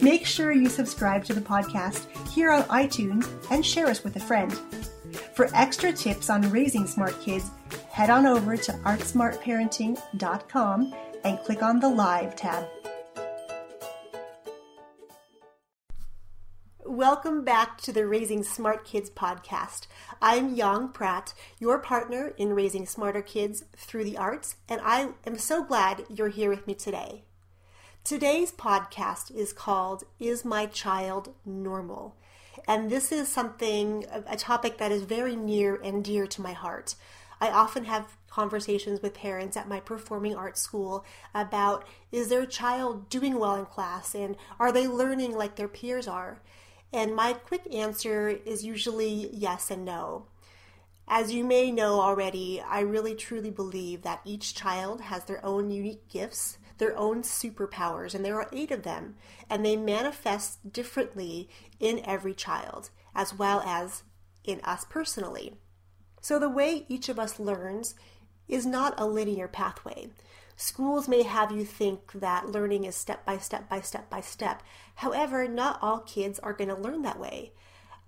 Make sure you subscribe to the podcast here on iTunes and share us with a friend. For extra tips on raising smart kids, head on over to artsmartparenting.com and click on the Live tab. Welcome back to the Raising Smart Kids podcast. I'm Yang Pratt, your partner in raising smarter kids through the arts, and I am so glad you're here with me today. Today's podcast is called Is My Child Normal? And this is something, a topic that is very near and dear to my heart. I often have conversations with parents at my performing arts school about is their child doing well in class and are they learning like their peers are? And my quick answer is usually yes and no. As you may know already, I really truly believe that each child has their own unique gifts their own superpowers, and there are eight of them, and they manifest differently in every child, as well as in us personally. So, the way each of us learns is not a linear pathway. Schools may have you think that learning is step by step by step by step. However, not all kids are going to learn that way.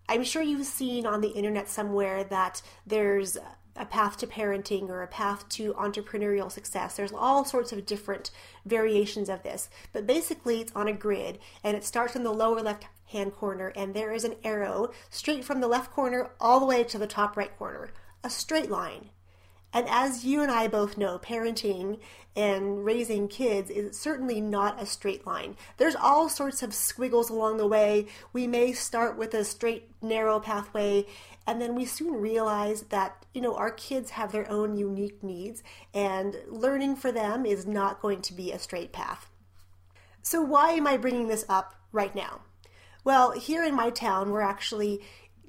I'm sure you've seen on the internet somewhere that there's a path to parenting or a path to entrepreneurial success. There's all sorts of different variations of this, but basically it's on a grid and it starts in the lower left hand corner and there is an arrow straight from the left corner all the way to the top right corner, a straight line. And as you and I both know, parenting and raising kids is certainly not a straight line. There's all sorts of squiggles along the way. We may start with a straight, narrow pathway, and then we soon realize that, you know, our kids have their own unique needs, and learning for them is not going to be a straight path. So, why am I bringing this up right now? Well, here in my town, we're actually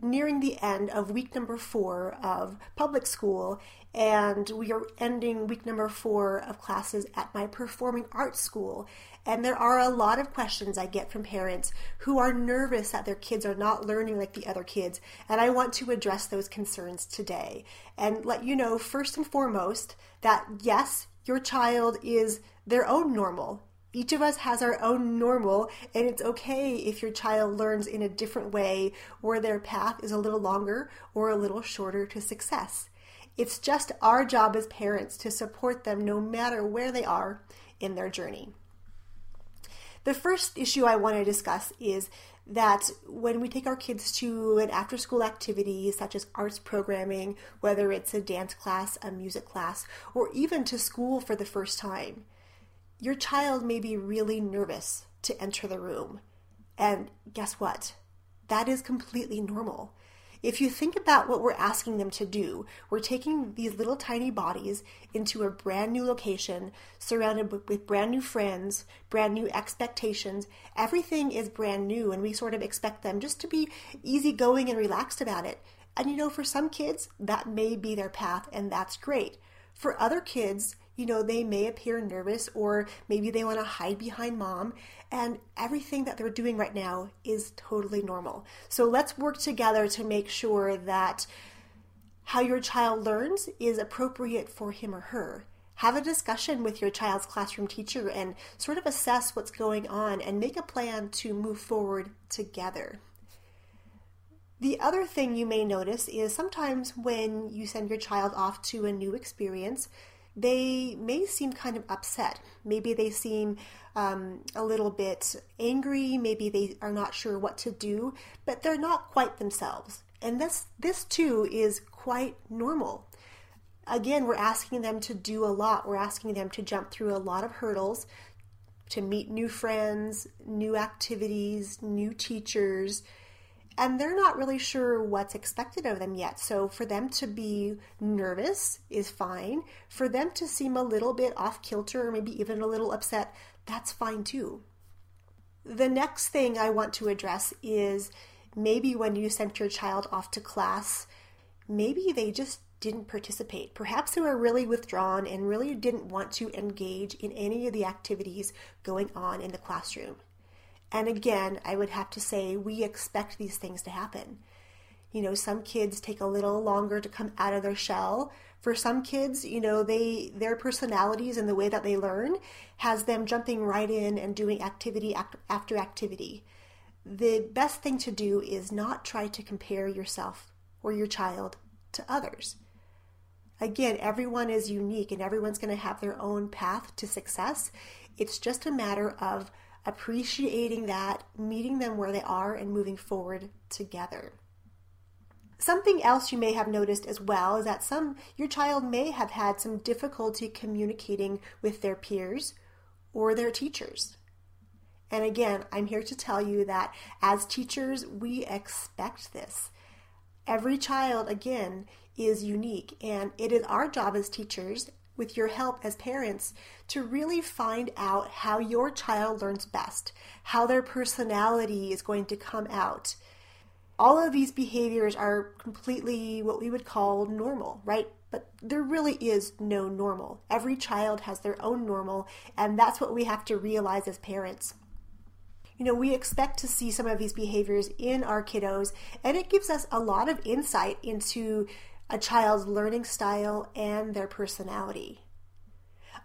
nearing the end of week number four of public school, and we are ending week number four of classes at my performing arts school. And there are a lot of questions I get from parents who are nervous that their kids are not learning like the other kids. And I want to address those concerns today and let you know, first and foremost, that yes, your child is their own normal. Each of us has our own normal, and it's okay if your child learns in a different way or their path is a little longer or a little shorter to success. It's just our job as parents to support them no matter where they are in their journey. The first issue I want to discuss is that when we take our kids to an after school activity such as arts programming, whether it's a dance class, a music class, or even to school for the first time, your child may be really nervous to enter the room. And guess what? That is completely normal. If you think about what we're asking them to do, we're taking these little tiny bodies into a brand new location, surrounded with brand new friends, brand new expectations. Everything is brand new, and we sort of expect them just to be easygoing and relaxed about it. And you know, for some kids, that may be their path, and that's great. For other kids, you know, they may appear nervous or maybe they want to hide behind mom. And everything that they're doing right now is totally normal. So let's work together to make sure that how your child learns is appropriate for him or her. Have a discussion with your child's classroom teacher and sort of assess what's going on and make a plan to move forward together. The other thing you may notice is sometimes when you send your child off to a new experience, they may seem kind of upset. Maybe they seem um, a little bit angry. Maybe they are not sure what to do, but they're not quite themselves. And this, this too is quite normal. Again, we're asking them to do a lot. We're asking them to jump through a lot of hurdles, to meet new friends, new activities, new teachers, and they're not really sure what's expected of them yet. So for them to be nervous is fine. For them to seem a little bit off kilter or maybe even a little upset, that's fine too. The next thing I want to address is maybe when you sent your child off to class, maybe they just didn't participate. Perhaps they were really withdrawn and really didn't want to engage in any of the activities going on in the classroom. And again, I would have to say we expect these things to happen. You know, some kids take a little longer to come out of their shell. For some kids, you know, they their personalities and the way that they learn has them jumping right in and doing activity after activity. The best thing to do is not try to compare yourself or your child to others. Again, everyone is unique and everyone's going to have their own path to success. It's just a matter of appreciating that, meeting them where they are, and moving forward together. Something else you may have noticed as well is that some your child may have had some difficulty communicating with their peers or their teachers. And again, I'm here to tell you that as teachers, we expect this. Every child, again, is unique, and it is our job as teachers, with your help as parents, to really find out how your child learns best, how their personality is going to come out all of these behaviors are completely what we would call normal, right? But there really is no normal. Every child has their own normal, and that's what we have to realize as parents. You know, we expect to see some of these behaviors in our kiddos, and it gives us a lot of insight into a child's learning style and their personality.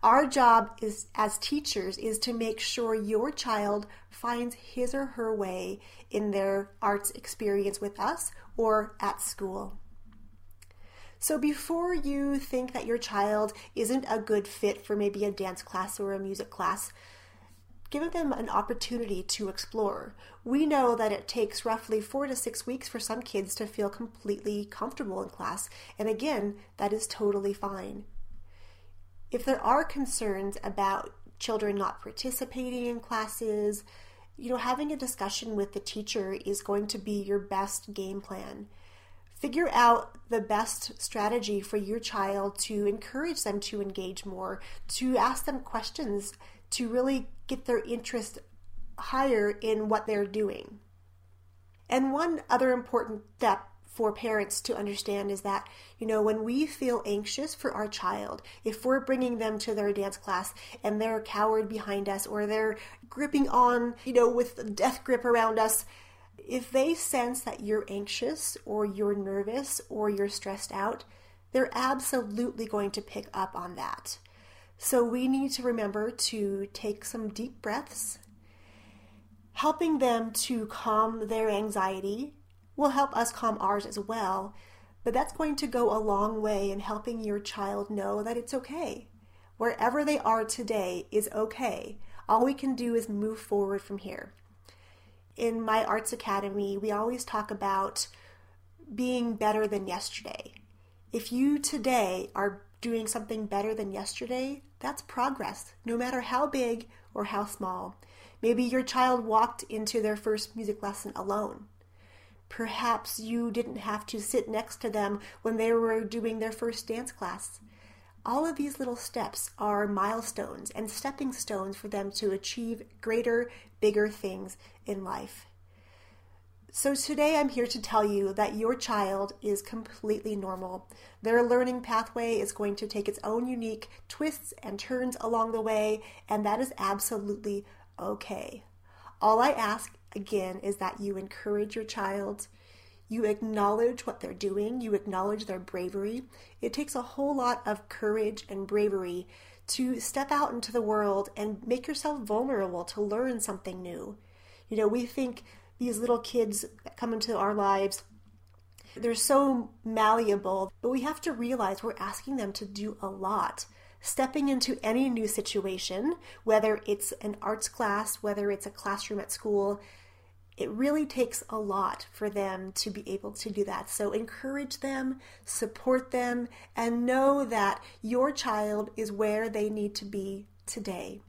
Our job is as teachers is to make sure your child finds his or her way in their arts experience with us or at school. So before you think that your child isn't a good fit for maybe a dance class or a music class, give them an opportunity to explore. We know that it takes roughly four to six weeks for some kids to feel completely comfortable in class, and again, that is totally fine. If there are concerns about children not participating in classes, you know, having a discussion with the teacher is going to be your best game plan. Figure out the best strategy for your child to encourage them to engage more, to ask them questions, to really get their interest higher in what they're doing. And one other important step for parents to understand is that, you know, when we feel anxious for our child, if we're bringing them to their dance class and they're cowered behind us or they're gripping on, you know, with death grip around us, if they sense that you're anxious or you're nervous or you're stressed out, they're absolutely going to pick up on that. So we need to remember to take some deep breaths, helping them to calm their anxiety will help us calm ours as well. But that's going to go a long way in helping your child know that it's okay. Wherever they are today is okay. All we can do is move forward from here. In my Arts Academy, we always talk about being better than yesterday. If you today are doing something better than yesterday, that's progress, no matter how big or how small. Maybe your child walked into their first music lesson alone. Perhaps you didn't have to sit next to them when they were doing their first dance class. All of these little steps are milestones and stepping stones for them to achieve greater, bigger things in life. So, today I'm here to tell you that your child is completely normal. Their learning pathway is going to take its own unique twists and turns along the way, and that is absolutely okay. All I ask again is that you encourage your child, you acknowledge what they're doing, you acknowledge their bravery. It takes a whole lot of courage and bravery to step out into the world and make yourself vulnerable to learn something new. You know, we think these little kids that come into our lives, they're so malleable, but we have to realize we're asking them to do a lot stepping into any new situation, whether it's an arts class, whether it's a classroom at school, it really takes a lot for them to be able to do that. So encourage them, support them, and know that your child is where they need to be today.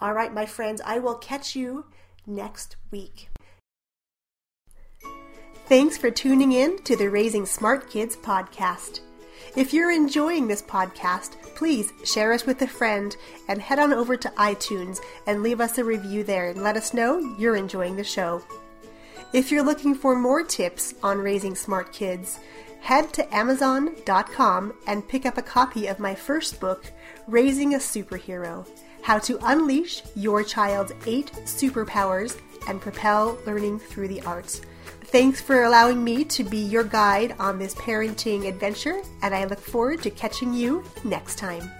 All right, my friends, I will catch you next week. Thanks for tuning in to the Raising Smart Kids podcast. If you're enjoying this podcast, please share us with a friend and head on over to iTunes and leave us a review there and let us know you're enjoying the show. If you're looking for more tips on raising smart kids, head to Amazon.com and pick up a copy of my first book, Raising a Superhero How to Unleash Your Child's Eight Superpowers and Propel Learning Through the Arts. Thanks for allowing me to be your guide on this parenting adventure, and I look forward to catching you next time.